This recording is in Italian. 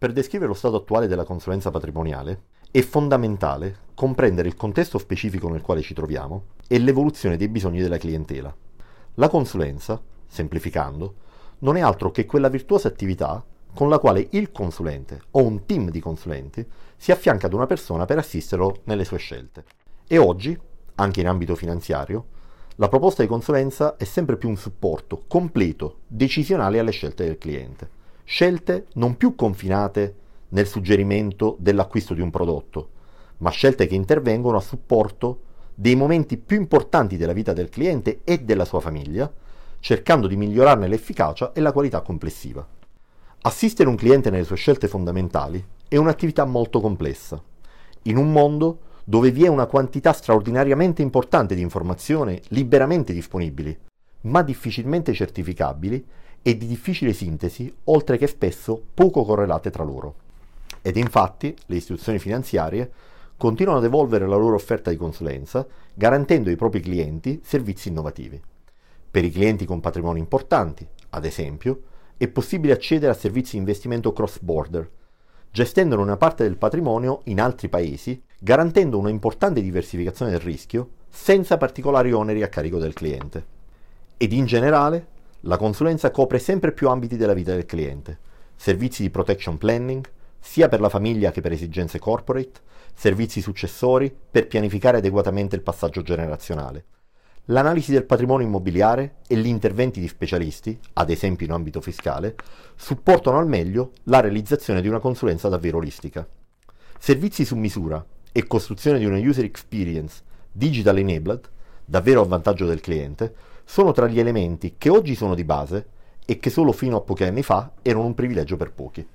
Per descrivere lo stato attuale della consulenza patrimoniale è fondamentale comprendere il contesto specifico nel quale ci troviamo e l'evoluzione dei bisogni della clientela. La consulenza, semplificando, non è altro che quella virtuosa attività con la quale il consulente o un team di consulenti si affianca ad una persona per assisterlo nelle sue scelte. E oggi, anche in ambito finanziario, la proposta di consulenza è sempre più un supporto completo, decisionale alle scelte del cliente scelte non più confinate nel suggerimento dell'acquisto di un prodotto, ma scelte che intervengono a supporto dei momenti più importanti della vita del cliente e della sua famiglia, cercando di migliorarne l'efficacia e la qualità complessiva. Assistere un cliente nelle sue scelte fondamentali è un'attività molto complessa, in un mondo dove vi è una quantità straordinariamente importante di informazioni liberamente disponibili, ma difficilmente certificabili e di difficile sintesi, oltre che spesso poco correlate tra loro. Ed infatti le istituzioni finanziarie continuano ad evolvere la loro offerta di consulenza, garantendo ai propri clienti servizi innovativi. Per i clienti con patrimoni importanti, ad esempio, è possibile accedere a servizi di investimento cross-border, gestendo una parte del patrimonio in altri paesi, garantendo una importante diversificazione del rischio, senza particolari oneri a carico del cliente. Ed in generale la consulenza copre sempre più ambiti della vita del cliente, servizi di protection planning, sia per la famiglia che per esigenze corporate, servizi successori per pianificare adeguatamente il passaggio generazionale, l'analisi del patrimonio immobiliare e gli interventi di specialisti, ad esempio in ambito fiscale, supportano al meglio la realizzazione di una consulenza davvero olistica. Servizi su misura e costruzione di una user experience digital enabled, davvero a vantaggio del cliente, sono tra gli elementi che oggi sono di base e che solo fino a pochi anni fa erano un privilegio per pochi.